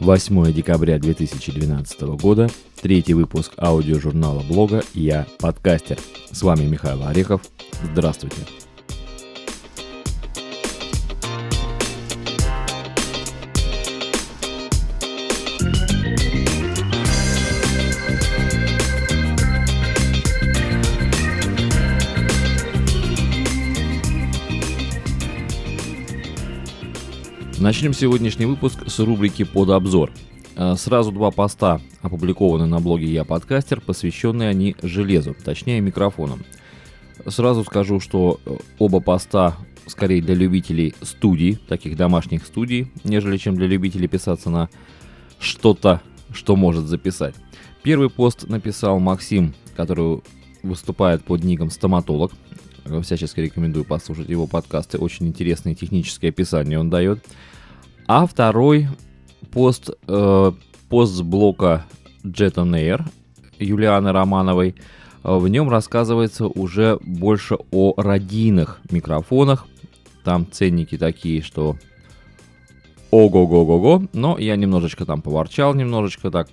8 декабря 2012 года, третий выпуск аудиожурнала блога «Я подкастер». С вами Михаил Орехов. Здравствуйте. Начнем сегодняшний выпуск с рубрики «Под обзор». Э, сразу два поста опубликованы на блоге «Я подкастер», посвященные они железу, точнее микрофонам. Сразу скажу, что э, оба поста скорее для любителей студий, таких домашних студий, нежели чем для любителей писаться на что-то, что может записать. Первый пост написал Максим, который выступает под ником «Стоматолог». Всячески рекомендую послушать его подкасты. Очень интересное техническое описание он дает. А второй пост, э, пост с блока Jet Air Юлианы Романовой. В нем рассказывается уже больше о радийных микрофонах. Там ценники такие, что ого-го-го-го. Но я немножечко там поворчал, немножечко так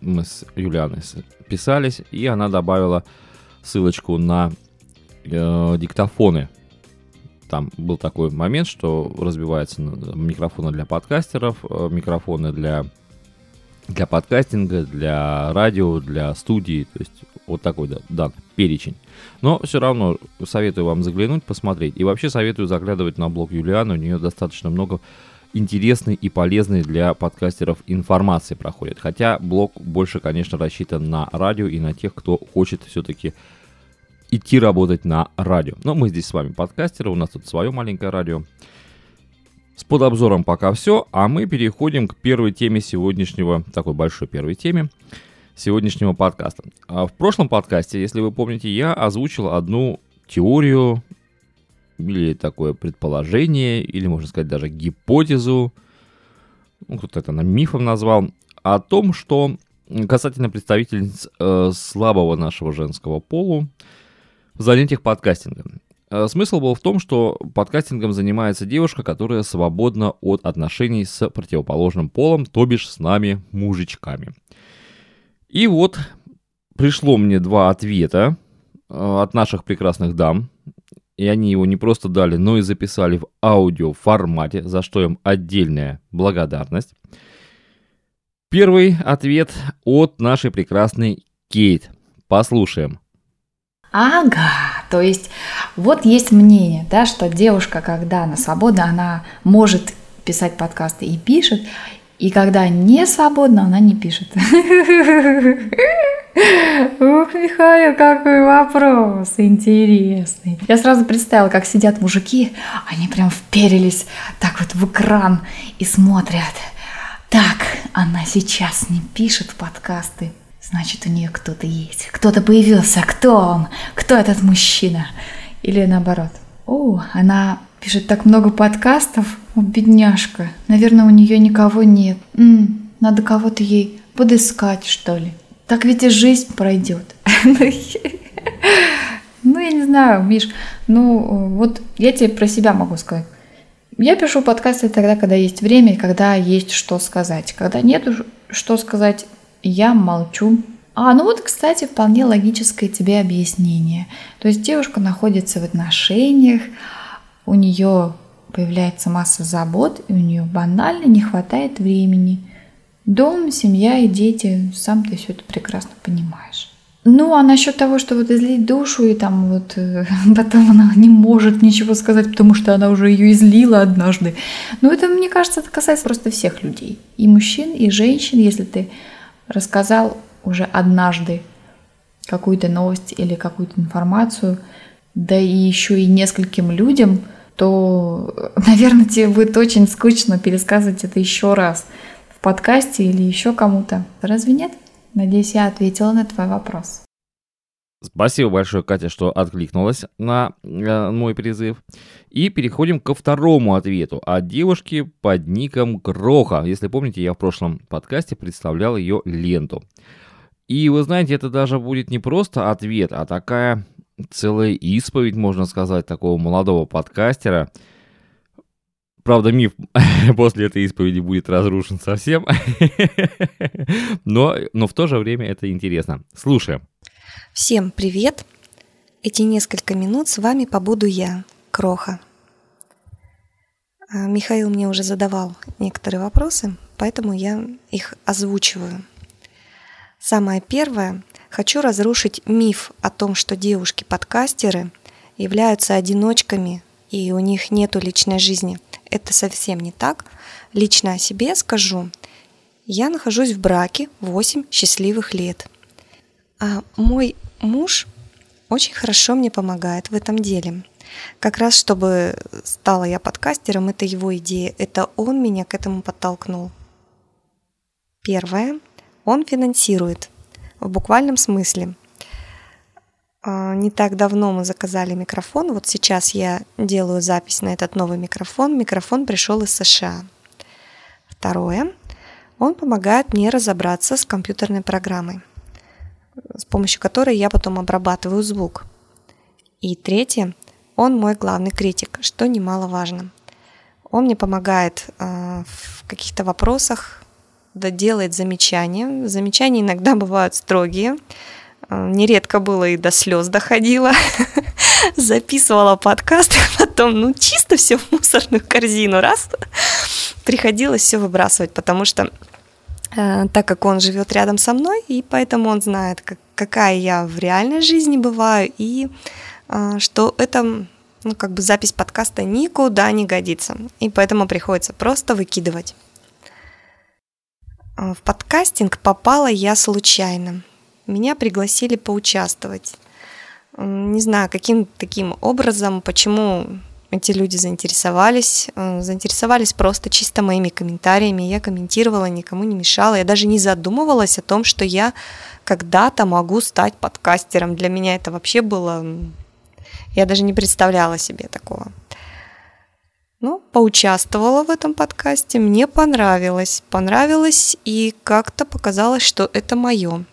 мы с Юлианой писались, и она добавила ссылочку на э, диктофоны там был такой момент, что разбиваются микрофоны для подкастеров, э, микрофоны для, для подкастинга, для радио, для студии, то есть вот такой, да, да, перечень. Но все равно советую вам заглянуть, посмотреть. И вообще советую заглядывать на блог Юлианы, у нее достаточно много интересной и полезной для подкастеров информации проходит. Хотя блог больше, конечно, рассчитан на радио и на тех, кто хочет все-таки идти работать на радио. Но мы здесь с вами подкастеры, у нас тут свое маленькое радио. С подобзором пока все, а мы переходим к первой теме сегодняшнего, такой большой первой теме сегодняшнего подкаста. А в прошлом подкасте, если вы помните, я озвучил одну теорию или такое предположение, или можно сказать даже гипотезу, ну, кто-то это мифом назвал, о том, что касательно представительниц э, слабого нашего женского полу, в занятиях подкастингом. Э, смысл был в том, что подкастингом занимается девушка, которая свободна от отношений с противоположным полом, то бишь с нами, мужичками. И вот пришло мне два ответа э, от наших прекрасных дам, и они его не просто дали, но и записали в аудио формате, за что им отдельная благодарность. Первый ответ от нашей прекрасной Кейт. Послушаем. Ага, то есть вот есть мнение, да, что девушка, когда она свободна, она может писать подкасты и пишет, и когда не свободна, она не пишет. Ух, Михаил, какой вопрос интересный. Я сразу представила, как сидят мужики, они прям вперились так вот в экран и смотрят. Так, она сейчас не пишет подкасты, Значит, у нее кто-то есть. Кто-то появился. Кто он? Кто этот мужчина? Или наоборот. О, она пишет так много подкастов. О, бедняжка. Наверное, у нее никого нет. М-м, надо кого-то ей подыскать, что ли. Так ведь и жизнь пройдет. Ну, я не знаю, Миш, ну, вот я тебе про себя могу сказать. Я пишу подкасты тогда, когда есть время, когда есть что сказать. Когда нет что сказать, я молчу. А, ну вот, кстати, вполне логическое тебе объяснение. То есть девушка находится в отношениях, у нее появляется масса забот, и у нее банально не хватает времени. Дом, семья и дети, сам ты все это прекрасно понимаешь. Ну, а насчет того, что вот излить душу, и там вот э, потом она не может ничего сказать, потому что она уже ее излила однажды. Ну, это, мне кажется, это касается просто всех людей. И мужчин, и женщин, если ты рассказал уже однажды какую-то новость или какую-то информацию, да и еще и нескольким людям, то, наверное, тебе будет очень скучно пересказывать это еще раз в подкасте или еще кому-то. Разве нет? Надеюсь, я ответила на твой вопрос. Спасибо большое, Катя, что откликнулась на э, мой призыв. И переходим ко второму ответу от девушки под ником Кроха. Если помните, я в прошлом подкасте представлял ее ленту. И вы знаете, это даже будет не просто ответ, а такая целая исповедь, можно сказать, такого молодого подкастера. Правда, миф после этой исповеди будет разрушен совсем. но, но в то же время это интересно. Слушаем. Всем привет! Эти несколько минут с вами побуду я, Кроха. А, Михаил мне уже задавал некоторые вопросы, поэтому я их озвучиваю. Самое первое. Хочу разрушить миф о том, что девушки-подкастеры являются одиночками и у них нету личной жизни. Это совсем не так. Лично о себе скажу. Я нахожусь в браке 8 счастливых лет. А мой муж очень хорошо мне помогает в этом деле. Как раз чтобы стала я подкастером, это его идея, это он меня к этому подтолкнул. Первое. Он финансирует. В буквальном смысле. А, не так давно мы заказали микрофон. Вот сейчас я делаю запись на этот новый микрофон. Микрофон пришел из США. Второе. Он помогает мне разобраться с компьютерной программой, с помощью которой я потом обрабатываю звук. И третье. Он мой главный критик, что немаловажно. Он мне помогает э, в каких-то вопросах, да делает замечания. Замечания иногда бывают строгие. Э, нередко было и до слез доходило. Записывала подкаст, и потом, ну, чисто все в мусорную корзину, раз. Приходилось все выбрасывать, потому что так как он живет рядом со мной, и поэтому он знает, как, какая я в реальной жизни бываю, и а, что это ну, как бы запись подкаста никуда не годится, и поэтому приходится просто выкидывать. А, в подкастинг попала я случайно. Меня пригласили поучаствовать. Не знаю, каким таким образом, почему эти люди заинтересовались. Заинтересовались просто чисто моими комментариями. Я комментировала, никому не мешала. Я даже не задумывалась о том, что я когда-то могу стать подкастером. Для меня это вообще было я даже не представляла себе такого. Ну, поучаствовала в этом подкасте, мне понравилось. Понравилось и как-то показалось, что это мое.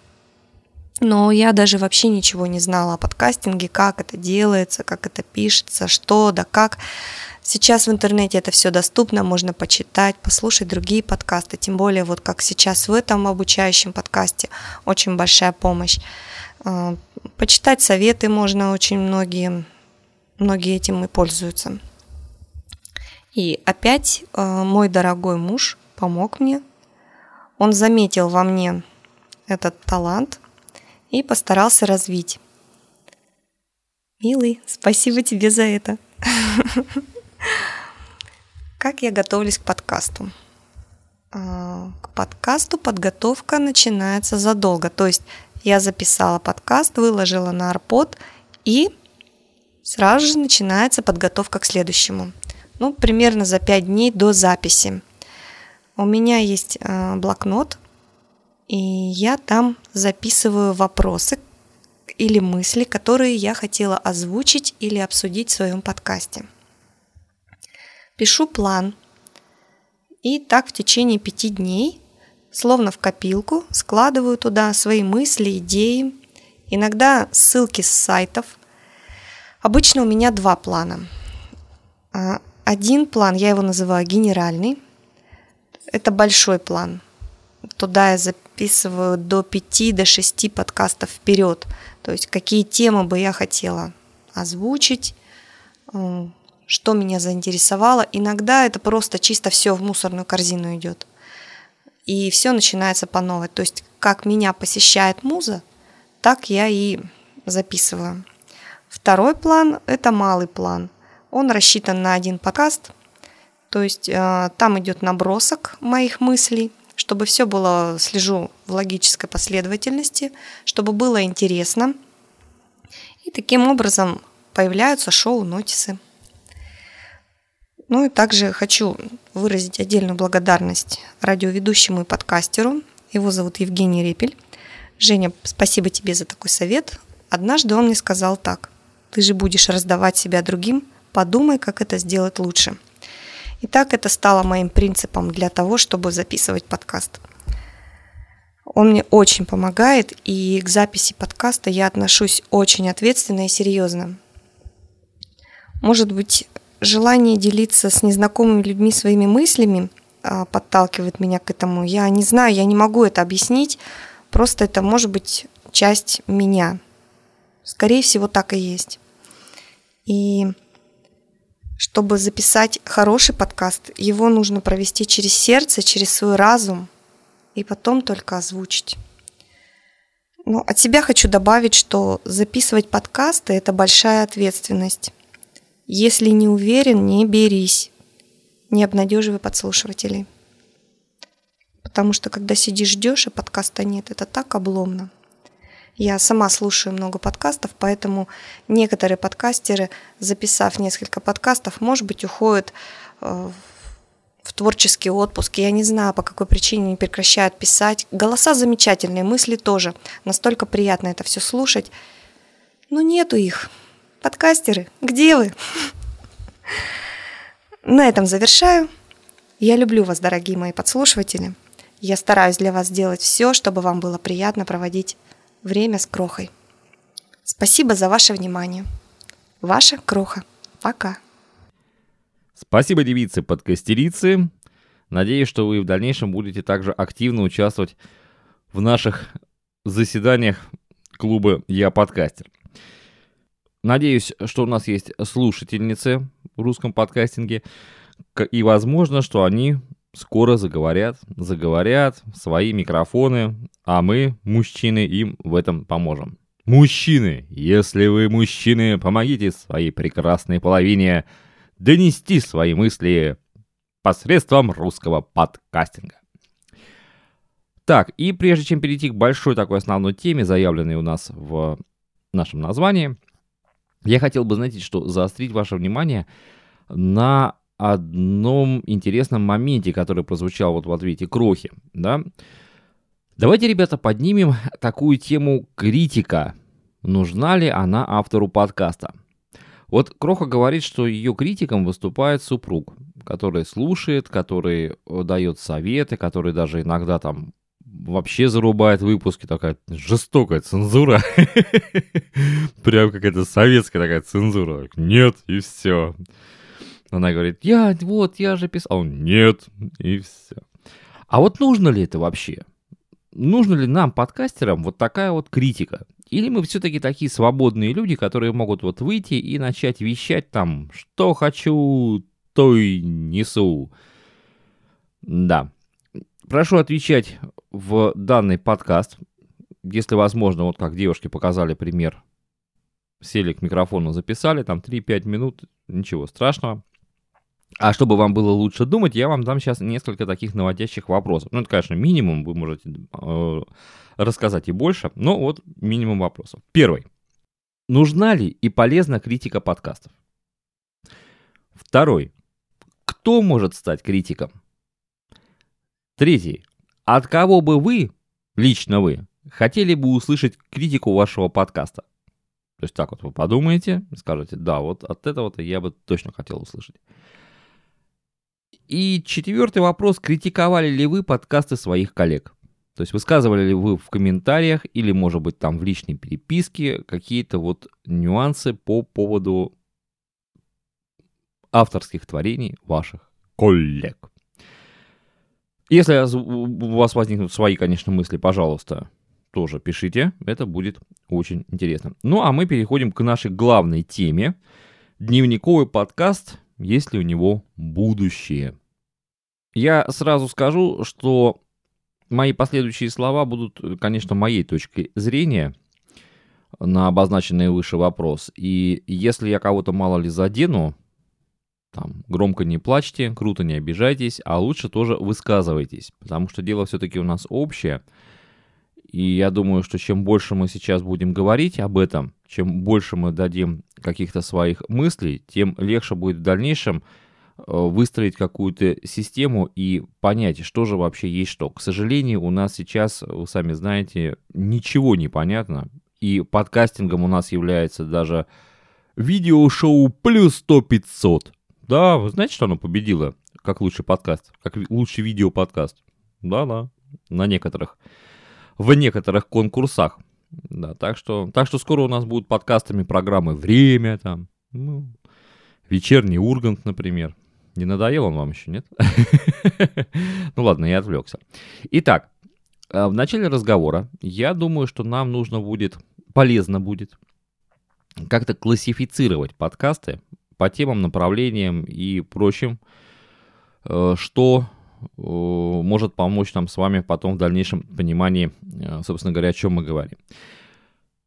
Но я даже вообще ничего не знала о подкастинге, как это делается, как это пишется, что да как. Сейчас в интернете это все доступно, можно почитать, послушать другие подкасты, тем более вот как сейчас в этом обучающем подкасте очень большая помощь. А, почитать советы можно очень многие, многие этим и пользуются. И опять а, мой дорогой муж помог мне. Он заметил во мне этот талант и постарался развить. Милый, спасибо тебе за это. Как я готовлюсь к подкасту? А, к подкасту подготовка начинается задолго. То есть я записала подкаст, выложила на Арпод, и сразу же начинается подготовка к следующему. Ну, примерно за 5 дней до записи. У меня есть э, блокнот, и я там записываю вопросы или мысли, которые я хотела озвучить или обсудить в своем подкасте. Пишу план, и так в течение пяти дней словно в копилку, складываю туда свои мысли, идеи, иногда ссылки с сайтов. Обычно у меня два плана. А, один план, я его называю генеральный, это большой план. Туда я записываю до 5 до 6 подкастов вперед. То есть какие темы бы я хотела озвучить, что меня заинтересовало. Иногда это просто чисто все в мусорную корзину идет и все начинается по новой. То есть как меня посещает муза, так я и записываю. Второй план – это малый план. Он рассчитан на один подкаст, то есть э, там идет набросок моих мыслей, чтобы все было, слежу в логической последовательности, чтобы было интересно. И таким образом появляются шоу-нотисы. Ну и также хочу выразить отдельную благодарность радиоведущему и подкастеру. Его зовут Евгений Репель. Женя, спасибо тебе за такой совет. Однажды он мне сказал так. Ты же будешь раздавать себя другим, подумай, как это сделать лучше. И так это стало моим принципом для того, чтобы записывать подкаст. Он мне очень помогает, и к записи подкаста я отношусь очень ответственно и серьезно. Может быть, желание делиться с незнакомыми людьми своими мыслями а, подталкивает меня к этому. Я не знаю, я не могу это объяснить. Просто это может быть часть меня. Скорее всего, так и есть. И чтобы записать хороший подкаст, его нужно провести через сердце, через свой разум и потом только озвучить. Ну, от себя хочу добавить, что записывать подкасты – это большая ответственность. Если не уверен, не берись. Не обнадеживай подслушивателей. Потому что когда сидишь, ждешь, и подкаста нет, это так обломно. Я сама слушаю много подкастов, поэтому некоторые подкастеры, записав несколько подкастов, может быть, уходят э, в творческий отпуск. Я не знаю, по какой причине не прекращают писать. Голоса замечательные, мысли тоже. Настолько приятно это все слушать. Но нету их. Подкастеры, где вы? На этом завершаю. Я люблю вас, дорогие мои подслушиватели. Я стараюсь для вас сделать все, чтобы вам было приятно проводить время с Крохой. Спасибо за ваше внимание. Ваша Кроха. Пока. Спасибо, девицы-подкастерицы. Надеюсь, что вы в дальнейшем будете также активно участвовать в наших заседаниях клуба «Я подкастер». Надеюсь, что у нас есть слушательницы в русском подкастинге, и возможно, что они скоро заговорят, заговорят свои микрофоны, а мы, мужчины, им в этом поможем. Мужчины, если вы мужчины, помогите своей прекрасной половине – донести свои мысли посредством русского подкастинга. Так, и прежде чем перейти к большой такой основной теме, заявленной у нас в нашем названии, я хотел бы, знаете, что заострить ваше внимание на одном интересном моменте, который прозвучал вот в ответе Крохи, да. Давайте, ребята, поднимем такую тему критика. Нужна ли она автору подкаста? Вот Кроха говорит, что ее критиком выступает супруг, который слушает, который э, дает советы, который даже иногда там вообще зарубает выпуски, такая жестокая цензура. Прям какая-то советская такая цензура. Нет, и все. Она говорит, я, вот, я же писал. Он, нет, и все. А вот нужно ли это вообще? Нужно ли нам, подкастерам, вот такая вот критика? Или мы все-таки такие свободные люди, которые могут вот выйти и начать вещать там, что хочу, то и несу. Да. Прошу отвечать в данный подкаст. Если возможно, вот как девушки показали пример. Сели к микрофону, записали, там 3-5 минут, ничего страшного. А чтобы вам было лучше думать, я вам дам сейчас несколько таких наводящих вопросов. Ну, это, конечно, минимум, вы можете э, рассказать и больше, но вот минимум вопросов. Первый. Нужна ли и полезна критика подкастов? Второй. Кто может стать критиком? Третий. От кого бы вы, лично вы, хотели бы услышать критику вашего подкаста? То есть так вот вы подумаете, скажете, да, вот от этого-то я бы точно хотел услышать. И четвертый вопрос. Критиковали ли вы подкасты своих коллег? То есть высказывали ли вы в комментариях или, может быть, там в личной переписке какие-то вот нюансы по поводу авторских творений ваших коллег? Если у вас возникнут свои, конечно, мысли, пожалуйста, тоже пишите. Это будет очень интересно. Ну, а мы переходим к нашей главной теме. Дневниковый подкаст, есть ли у него будущее? Я сразу скажу, что мои последующие слова будут, конечно, моей точкой зрения на обозначенный выше вопрос. И если я кого-то мало ли задену, там, громко не плачьте, круто не обижайтесь, а лучше тоже высказывайтесь, потому что дело все-таки у нас общее. И я думаю, что чем больше мы сейчас будем говорить об этом, чем больше мы дадим каких-то своих мыслей, тем легче будет в дальнейшем Э, выстроить какую-то систему и понять, что же вообще есть что. К сожалению, у нас сейчас, вы сами знаете, ничего не понятно. И подкастингом у нас является даже видеошоу плюс 100-500. Да, вы знаете, что оно победило как лучший подкаст, как лучший видеоподкаст? Да-да, на некоторых, в некоторых конкурсах. Да, так что, так что скоро у нас будут подкастами программы «Время» там, ну, Вечерний Ургант, например. Не надоел он вам еще, нет? Ну ладно, я отвлекся. Итак, э, в начале разговора я думаю, что нам нужно будет, полезно будет как-то классифицировать подкасты по темам, направлениям и прочим, э, что может помочь нам с вами потом в дальнейшем понимании, собственно говоря, о чем мы говорим.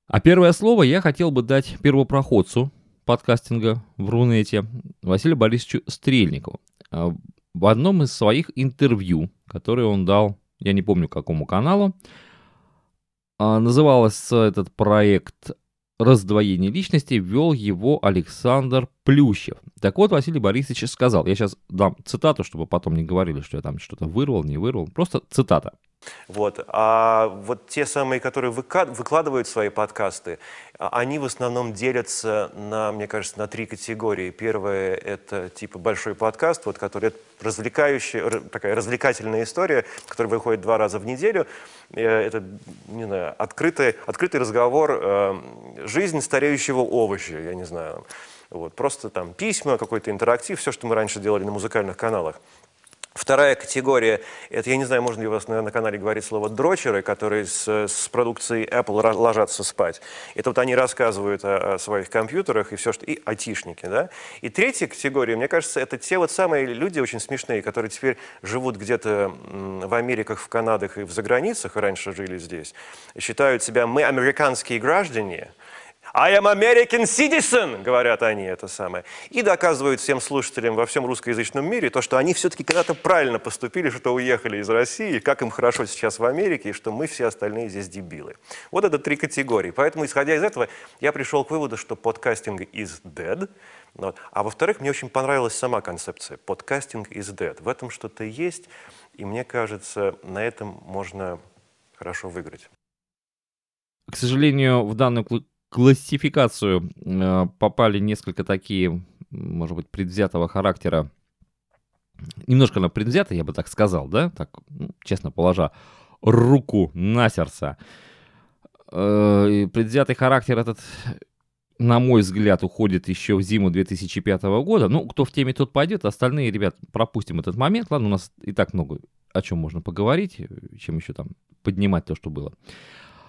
А первое слово я хотел бы дать первопроходцу подкастинга в Рунете Василию Борисовичу Стрельникову. А, в одном из своих интервью, которое он дал, я не помню какому каналу, назывался этот проект раздвоение личности вел его Александр Плющев. Так вот, Василий Борисович сказал, я сейчас дам цитату, чтобы потом не говорили, что я там что-то вырвал, не вырвал, просто цитата. Вот. А вот те самые, которые выкладывают свои подкасты, а, они в основном делятся на, мне кажется, на три категории. Первое – это типа большой подкаст, вот, который развлекающая, такая развлекательная история, которая выходит два раза в неделю. Э, это, не знаю, открытый, открытый разговор, э, жизнь стареющего овоща, я не знаю. Вот, просто там письма, какой-то интерактив, все, что мы раньше делали на музыкальных каналах. Вторая категория, это, я не знаю, можно ли у вас на, на канале говорить слово дрочеры, которые с, с продукцией Apple ложатся спать. Это вот они рассказывают о, о своих компьютерах и все, что... И айтишники, да. И третья категория, мне кажется, это те вот самые люди очень смешные, которые теперь живут где-то в Америках, в Канадах и в заграницах, и раньше жили здесь, считают себя «мы американские граждане», I am American citizen, говорят они это самое. И доказывают всем слушателям во всем русскоязычном мире то, что они все-таки когда-то правильно поступили, что уехали из России, как им хорошо сейчас в Америке, и что мы все остальные здесь дебилы. Вот это три категории. Поэтому, исходя из этого, я пришел к выводу, что подкастинг is dead. Вот. А во-вторых, мне очень понравилась сама концепция. Подкастинг is dead. В этом что-то есть, и мне кажется, на этом можно хорошо выиграть. К сожалению, в данную классификацию э, попали несколько такие, может быть, предвзятого характера. Немножко на предвзято, я бы так сказал, да? Так, ну, честно положа руку на сердце. Э, предвзятый характер этот, на мой взгляд, уходит еще в зиму 2005 года. Ну, кто в теме, тот пойдет. Остальные, ребят, пропустим этот момент. Ладно, у нас и так много о чем можно поговорить, чем еще там поднимать то, что было.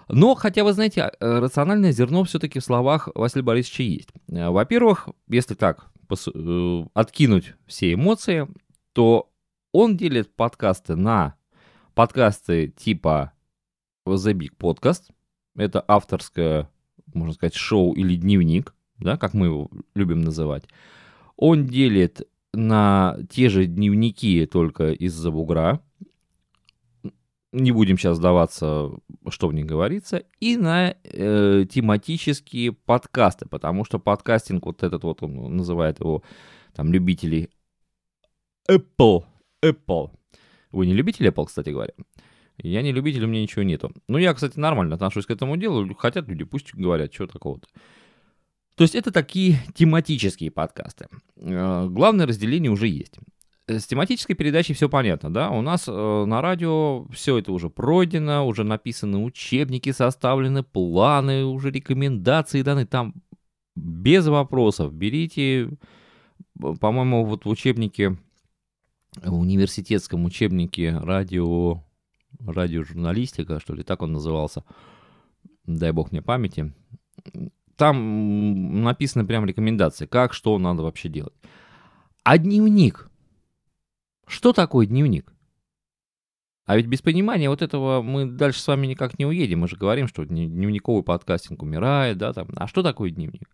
Но, хотя, вы знаете, э, рациональное зерно все-таки в словах Василия Борисовича есть. Э, во-первых, если так э, откинуть все эмоции, то он делит подкасты на подкасты типа The Big Podcast. Это авторское, можно сказать, шоу или дневник, да, как мы его любим называть. Он делит на те же дневники, только из-за бугра не будем сейчас сдаваться, что в них говорится, и на э, тематические подкасты, потому что подкастинг, вот этот вот, он называет его там любители Apple, Apple. Вы не любитель Apple, кстати говоря? Я не любитель, у меня ничего нету. Ну, я, кстати, нормально отношусь к этому делу. Хотят люди, пусть говорят, что такого-то. То есть это такие тематические подкасты. Э, главное разделение уже есть. Э, с тематической передачей все понятно, да? У нас э, на радио все это уже пройдено, уже написаны учебники, составлены планы, уже рекомендации даны. Там без вопросов. Берите, по-моему, вот в учебнике, в университетском учебнике радио, радиожурналистика, что ли, так он назывался, дай бог мне памяти, там написаны прям рекомендации, как, что надо вообще делать. А дневник, что такое дневник? А ведь без понимания вот этого мы дальше с вами никак не уедем. Мы же говорим, что дневниковый подкастинг умирает, да, там. А что такое дневник?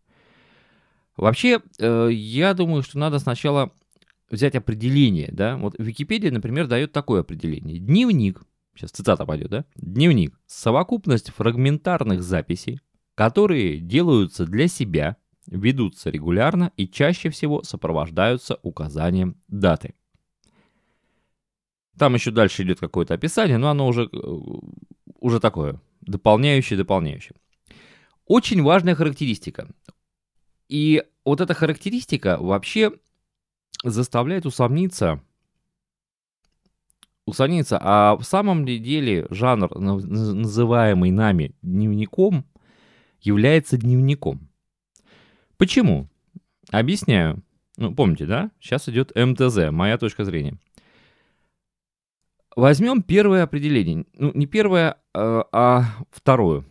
Вообще, э, я думаю, что надо сначала взять определение, да. Вот Википедия, например, дает такое определение. Дневник, сейчас цитата пойдет, да. Дневник – совокупность фрагментарных записей, которые делаются для себя, ведутся регулярно и чаще всего сопровождаются указанием даты – там еще дальше идет какое-то описание, но оно уже, э, уже такое, дополняющее, дополняющее. Очень важная характеристика. И вот эта характеристика вообще заставляет усомниться, усомниться, а в самом деле жанр, называемый нами дневником, является дневником. Почему? Объясняю. Ну, помните, да? Сейчас идет МТЗ, моя точка зрения. Возьмем первое определение. Ну, не первое, а, а второе.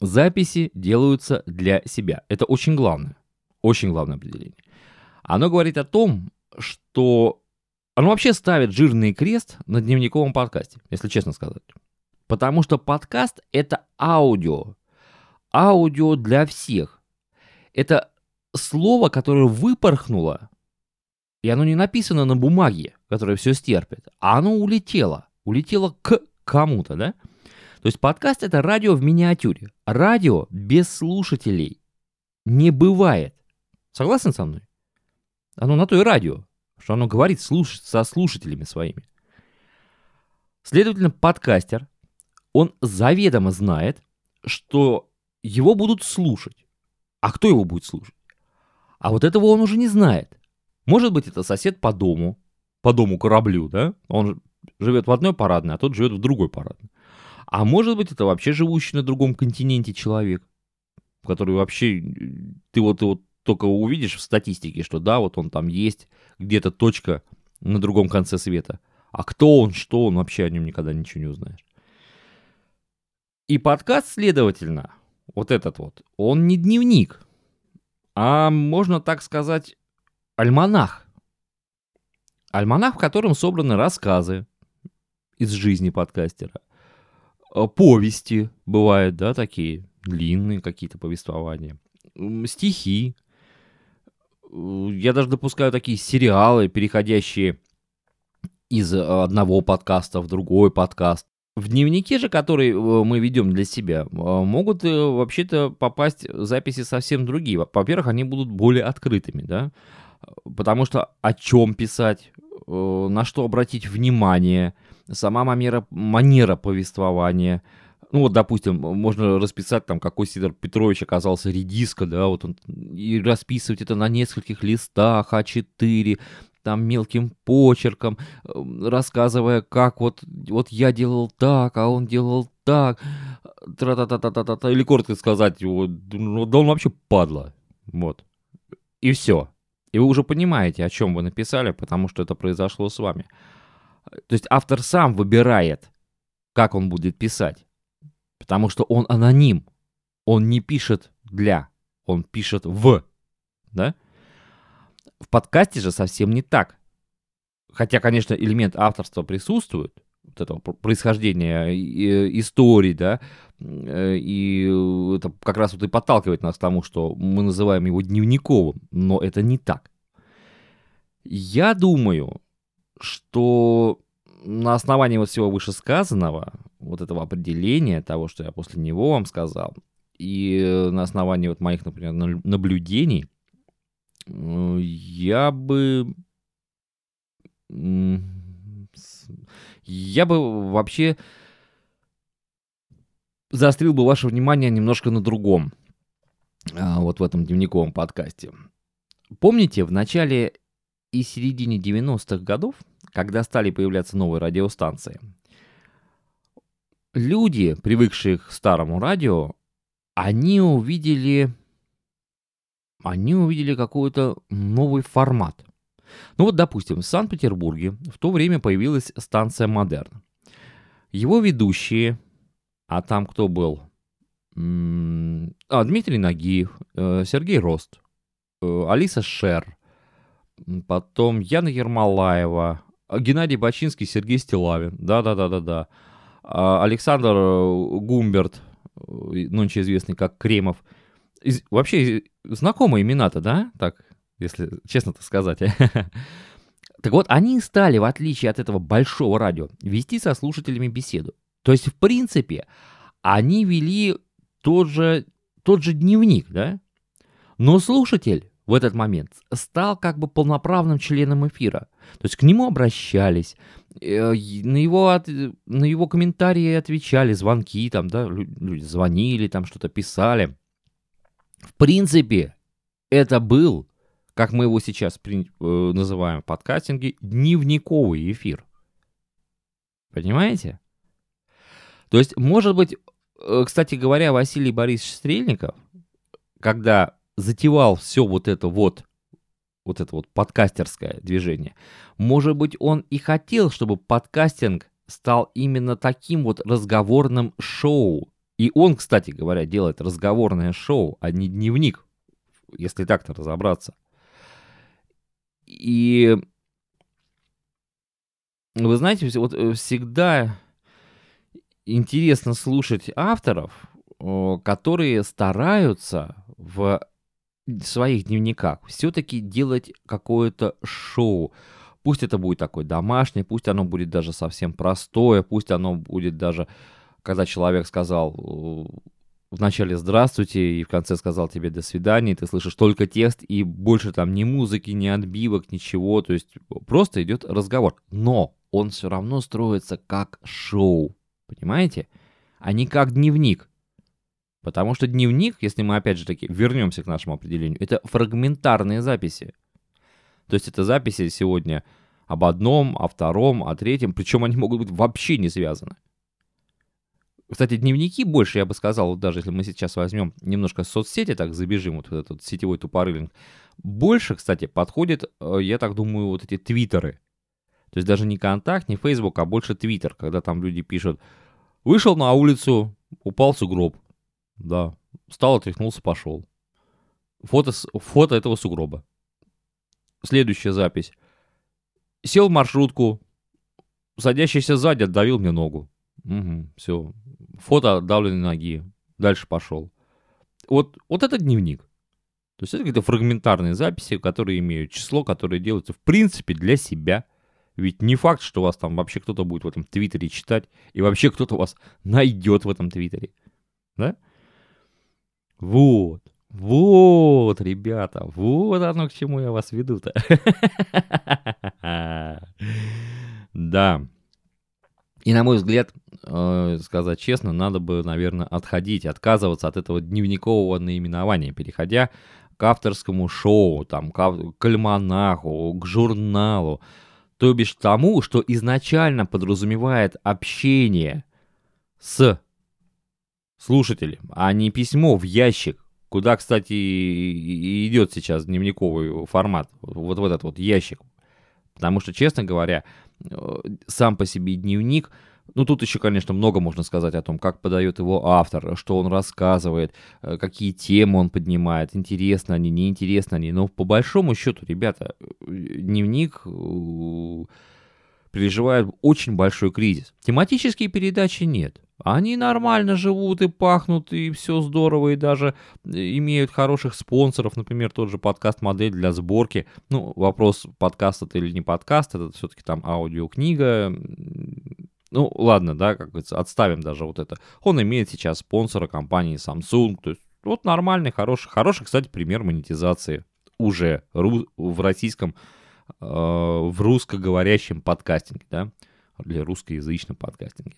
Записи делаются для себя. Это очень главное. Очень главное определение. Оно говорит о том, что оно вообще ставит жирный крест на дневниковом подкасте, если честно сказать. Потому что подкаст — это аудио. Аудио для всех. Это слово, которое выпорхнуло, и оно не написано на бумаге, которая все стерпит, а оно улетело. Улетело к кому-то, да? То есть подкаст — это радио в миниатюре. Радио без слушателей не бывает. Согласен со мной? Оно на то и радио, что оно говорит слуш... со слушателями своими. Следовательно, подкастер, он заведомо знает, что его будут слушать. А кто его будет слушать? А вот этого он уже не знает. Может быть, это сосед по дому, по дому кораблю, да? Он живет в одной парадной, а тот живет в другой парадной. А может быть, это вообще живущий на другом континенте человек, который вообще, ты вот, ты вот только увидишь в статистике, что да, вот он там есть, где-то точка на другом конце света. А кто он, что он, вообще о нем никогда ничего не узнаешь. И подкаст, следовательно, вот этот вот, он не дневник, а можно так сказать, альманах. Альманах, в котором собраны рассказы из жизни подкастера. Э, повести бывают, да, такие длинные какие-то повествования. Стихи. Э, я даже допускаю такие сериалы, переходящие из одного подкаста в другой подкаст. В дневнике же, который э, мы ведем для себя, могут вообще-то попасть записи совсем другие. Во-первых, они будут более открытыми, да, потому что о чем писать, на что обратить внимание, сама манера, манера повествования. Ну вот, допустим, можно расписать там, какой Сидор Петрович оказался редиска, да, вот он, и расписывать это на нескольких листах А4, там мелким почерком, эм, рассказывая, как вот, вот я делал так, а он делал так, тра-та-та-та-та-та, или коротко сказать, вот, ну, да он вообще падла, вот, и все. И вы уже понимаете, о чем вы написали, потому что это произошло с вами. То есть автор сам выбирает, как он будет писать. Потому что он аноним. Он не пишет для, он пишет в. Да? В подкасте же совсем не так. Хотя, конечно, элемент авторства присутствует, вот этого происхождения истории, да, э, и это как раз вот и подталкивает нас к тому, что мы называем его дневниковым, но это не так. Я думаю, что на основании вот всего вышесказанного, вот этого определения, того, что я после него вам сказал, и на основании вот моих, например, наблюдений, э, я бы... Я бы вообще заострил бы ваше внимание немножко на другом, а, вот в этом дневниковом подкасте. Помните, в начале и середине 90-х годов, когда стали появляться новые радиостанции, люди, привыкшие к старому радио, они увидели, они увидели какой-то новый формат. Ну вот, допустим, в Санкт-Петербурге в то время появилась станция «Модерн». Его ведущие, а там кто был? А, Дмитрий Нагиев, э, Сергей Рост, э, Алиса Шер, Потом Яна Ермолаева, а, Геннадий Бачинский, Сергей Стилавин. Да-да-да-да-да. А, Александр э, Гумберт, нынче известный как Кремов. Из, вообще знакомые имена-то, да? Так, если честно-то сказать. Так вот, они стали, в отличие от этого большого радио, вести со слушателями беседу. То есть, в принципе, они вели тот же, тот же дневник, да? Но слушатель в этот момент стал как бы полноправным членом эфира. То есть к нему обращались, э, на его, на его комментарии отвечали, звонки там, да, люди звонили, там что-то писали. В принципе, это был, как мы его сейчас при, э, называем в подкастинге, дневниковый эфир. Понимаете? То есть, может быть, э, кстати говоря, Василий Борисович Стрельников, когда затевал все вот это вот вот это вот подкастерское движение. Может быть, он и хотел, чтобы подкастинг стал именно таким вот разговорным шоу. И он, кстати говоря, делает разговорное шоу, а не дневник, если так-то разобраться. И вы знаете, вот э, всегда интересно слушать авторов, которые стараются в своих дневниках все-таки делать какое-то шоу. Пусть это будет такое домашнее, пусть оно будет даже совсем простое, пусть оно будет даже, когда человек сказал в начале «здравствуйте» и в конце сказал тебе «до свидания», и ты слышишь только текст, и больше там ни музыки, ни отбивок, ничего, то есть просто идет разговор. Но он все равно строится как шоу, понимаете? А не как дневник. Потому что дневник, если мы опять же таки вернемся к нашему определению, это фрагментарные записи. То есть это записи сегодня об одном, о втором, о третьем, причем они могут быть вообще не связаны. Кстати, дневники больше, я бы сказал, вот даже если мы сейчас возьмем немножко соцсети, так забежим, вот этот сетевой тупорылинг, больше, кстати, подходит, э, я так думаю, вот эти твиттеры. То есть даже не контакт, не Facebook, а больше твиттер, когда там люди пишут, вышел на улицу, упал сугроб, да. Встал, отряхнулся, пошел. Фото, фото этого сугроба. Следующая запись. Сел в маршрутку. Садящийся сзади отдавил мне ногу. Угу, все. Фото отдавленной ноги. Дальше пошел. Вот, вот это дневник. То есть это какие-то фрагментарные записи, которые имеют число, которые делаются в принципе для себя. Ведь не факт, что вас там вообще кто-то будет в этом твиттере читать, и вообще кто-то вас найдет в этом твиттере. Да? Вот, вот, ребята, вот оно к чему я вас веду-то. Да. И, на мой взгляд, сказать честно, надо бы, наверное, отходить, отказываться от этого дневникового наименования, переходя к авторскому шоу, там, к альманаху, к журналу, то бишь тому, что изначально подразумевает общение с слушателям, а не письмо в ящик, куда, кстати, идет сейчас дневниковый формат, вот в этот вот ящик. Потому что, честно говоря, э, сам по себе дневник, ну тут еще, конечно, много можно сказать о том, как подает его автор, что он рассказывает, э, какие темы он поднимает, интересно они, неинтересно они. Но по большому счету, ребята, э, дневник переживает очень большой кризис. Тематические передачи нет. Они нормально живут и пахнут, и все здорово, и даже э, имеют хороших спонсоров, например, тот же подкаст-модель для сборки. Ну, вопрос, подкаст это или не подкаст, это все-таки там аудиокнига. Ну, ладно, да, как говорится, отставим даже вот это. Он имеет сейчас спонсора компании Samsung, то есть вот нормальный, хороший, хороший, кстати, пример монетизации уже в российском, э, в русскоговорящем подкастинге, да, или русскоязычном подкастинге.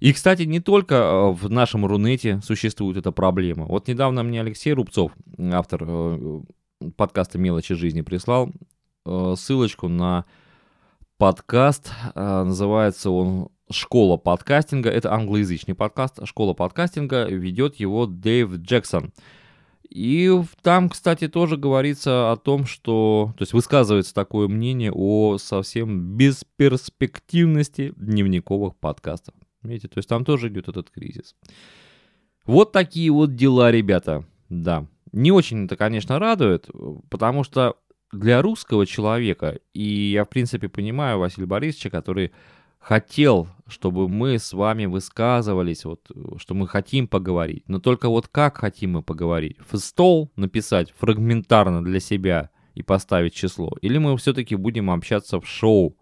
И, кстати, не только э, в нашем Рунете существует эта проблема. Вот недавно мне Алексей Рубцов, автор э, подкаста «Мелочи жизни», прислал э, ссылочку на подкаст. Называется он «Школа подкастинга». Это англоязычный подкаст. «Школа подкастинга» ведет его Дэйв Джексон. И там, кстати, тоже говорится о том, что... То есть высказывается такое мнение о совсем бесперспективности дневниковых подкастов. Видите, то есть там тоже идет этот кризис. Вот такие вот дела, ребята. Да. Не очень это, конечно, радует, потому что для русского человека, и я, в принципе, понимаю Василия Борисовича, который хотел, чтобы мы с вами высказывались, вот, что мы хотим поговорить. Но только вот как хотим мы поговорить? В стол написать фрагментарно для себя и поставить число? Или мы все-таки будем общаться в шоу,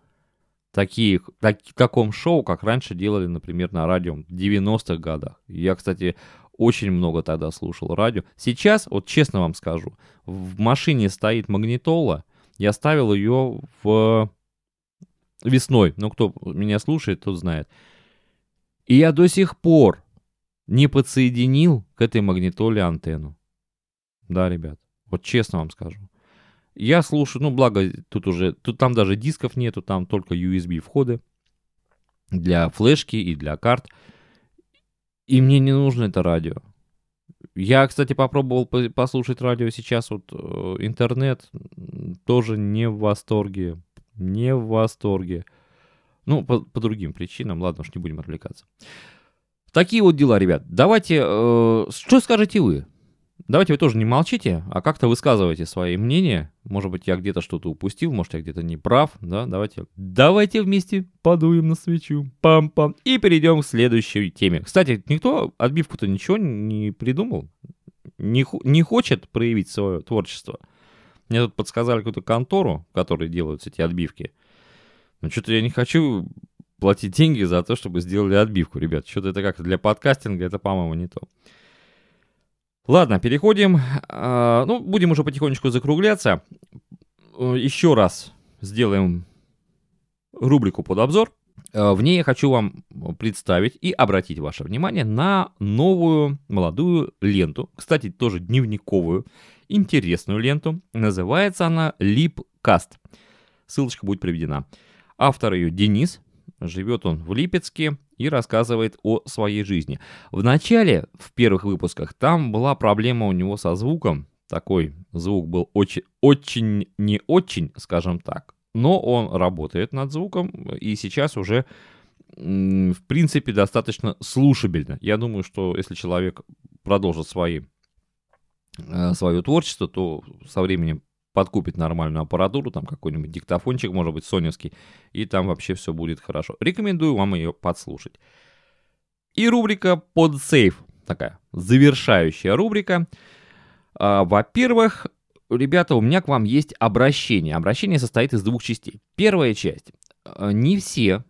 такие, так, таком шоу, как раньше делали, например, на радио в 90-х годах. Я, кстати, очень много тогда слушал радио. Сейчас, вот честно вам скажу, в машине стоит магнитола, я ставил ее в весной, ну кто меня слушает, тот знает. И я до сих пор не подсоединил к этой магнитоле антенну. Да, ребят, вот честно вам скажу. Я слушаю, ну, благо, тут уже, тут там даже дисков нету, там только USB входы для флешки и для карт. И мне не нужно это радио. Я, кстати, попробовал послушать радио сейчас, вот э, интернет тоже не в восторге, не в восторге. Ну, по, по другим причинам, ладно уж, не будем отвлекаться. Такие вот дела, ребят. Давайте, э, что скажете вы? Давайте вы тоже не молчите, а как-то высказывайте свои мнения. Может быть, я где-то что-то упустил, может, я где-то не прав, да? Давайте, давайте вместе подуем на свечу, пам-пам, и перейдем к следующей теме. Кстати, никто отбивку-то ничего не придумал, не, не хочет проявить свое творчество. Мне тут подсказали какую-то контору, в которой делаются эти отбивки. Но что-то я не хочу платить деньги за то, чтобы сделали отбивку, ребят. Что-то это как для подкастинга, это, по-моему, не то. Ладно, переходим. А, ну, будем уже потихонечку закругляться. Э, Еще раз сделаем рубрику под обзор. Э, в ней я хочу вам представить и обратить ваше внимание на новую молодую ленту. Кстати, тоже дневниковую, интересную ленту. Называется она Lipcast. Ссылочка будет приведена. Автор ее Денис. Живет он в Липецке и рассказывает о своей жизни. В начале, в первых выпусках, там была проблема у него со звуком. Такой звук был очень, очень не очень, скажем так. Но он работает над звуком и сейчас уже в принципе, достаточно слушабельно. Я думаю, что если человек продолжит свои, э, свое творчество, то со временем подкупит нормальную аппаратуру, там какой-нибудь диктофончик, может быть, соневский, и там вообще все будет хорошо. Рекомендую вам ее подслушать. И рубрика под сейф, такая завершающая рубрика. А, во-первых, ребята, у меня к вам есть обращение. Обращение состоит из двух частей. Первая часть. А, не все,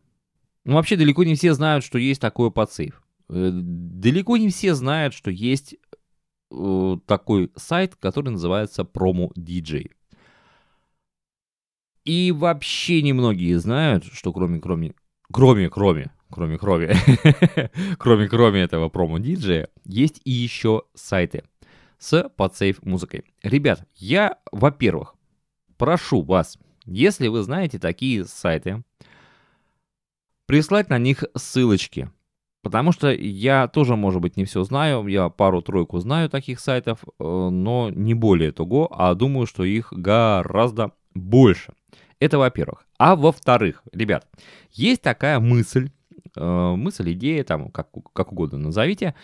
ну вообще далеко не все знают, что есть такое подсейв. Э, далеко не все знают, что есть такой сайт, который называется Promo DJ. И вообще немногие знают, что кроме, кроме, кроме, кроме, кроме, кроме, кроме, кроме этого промо-диджея, есть и еще сайты с подсейв музыкой. Ребят, я, во-первых, прошу вас, если вы знаете такие сайты, прислать на них ссылочки – Потому что я тоже, может быть, не все знаю, я пару-тройку знаю таких сайтов, э, но не более того, а думаю, что их гораздо больше. Это во-первых. А во-вторых, ребят, есть такая мысль, э, мысль, идея, там, как, как угодно назовите,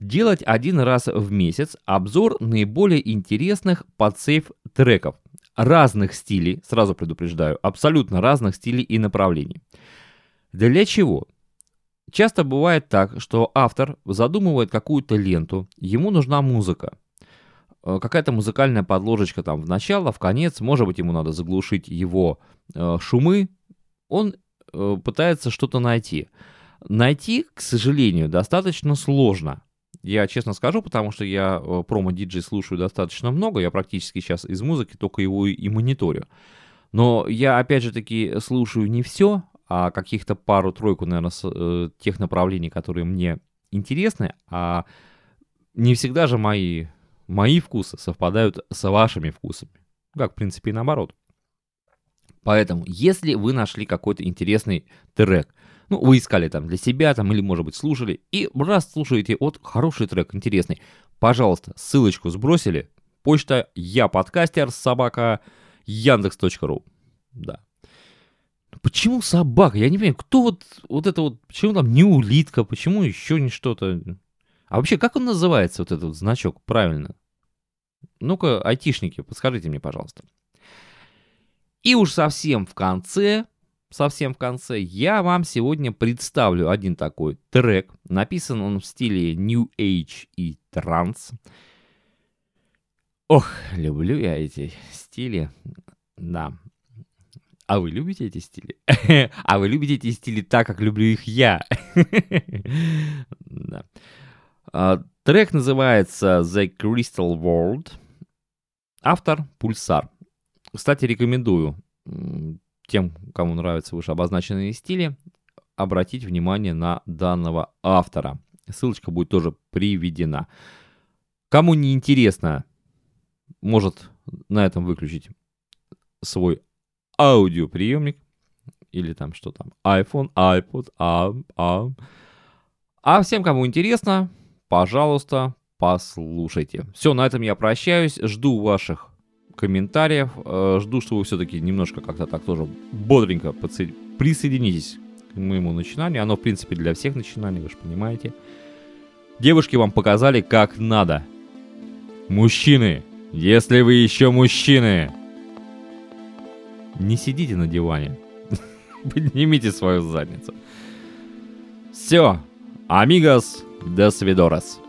делать один раз в месяц обзор наиболее интересных подсейв треков разных стилей, сразу предупреждаю, абсолютно разных стилей и направлений. Для чего? Часто бывает так, что автор задумывает какую-то ленту, ему нужна музыка. Э, какая-то музыкальная подложечка там в начало, в конец, может быть, ему надо заглушить его э, шумы. Он э, пытается что-то найти. Найти, к сожалению, достаточно сложно. Я честно скажу, потому что я промо-диджей слушаю достаточно много, я практически сейчас из музыки только его и мониторю. Но я, опять же таки, слушаю не все, а каких-то пару-тройку, наверное, с, э, тех направлений, которые мне интересны, а не всегда же мои, мои вкусы совпадают с вашими вкусами. Как, в принципе, и наоборот. Поэтому, если вы нашли какой-то интересный трек, ну, вы искали там для себя, там, или, может быть, слушали, и раз слушаете, вот, хороший трек, интересный, пожалуйста, ссылочку сбросили, почта я подкастер собака яндекс.ру, да, Почему собака? Я не понимаю, кто вот, вот это вот, почему там не улитка, почему еще не что-то? А вообще, как он называется, вот этот значок, правильно? Ну-ка, айтишники, подскажите мне, пожалуйста. И уж совсем в конце, совсем в конце, я вам сегодня представлю один такой трек. Написан он в стиле New Age и транс. Ох, люблю я эти стили. Да, а вы любите эти стили? а вы любите эти стили так, как люблю их я? да. а, трек называется The Crystal World. Автор Пульсар. Кстати, рекомендую тем, кому нравятся выше обозначенные стили, обратить внимание на данного автора. Ссылочка будет тоже приведена. Кому не интересно, может на этом выключить свой аудиоприемник, или там что там, iPhone, iPod, а, а. А всем, кому интересно, пожалуйста, послушайте. Все, на этом я прощаюсь. Жду ваших комментариев. Э, жду, что вы все-таки немножко как-то так тоже бодренько присоединитесь к моему начинанию. Оно, в принципе, для всех начинаний, вы же понимаете. Девушки вам показали, как надо. Мужчины, если вы еще мужчины, не сидите на диване. Поднимите свою задницу. Все. Амигос, до свидорос.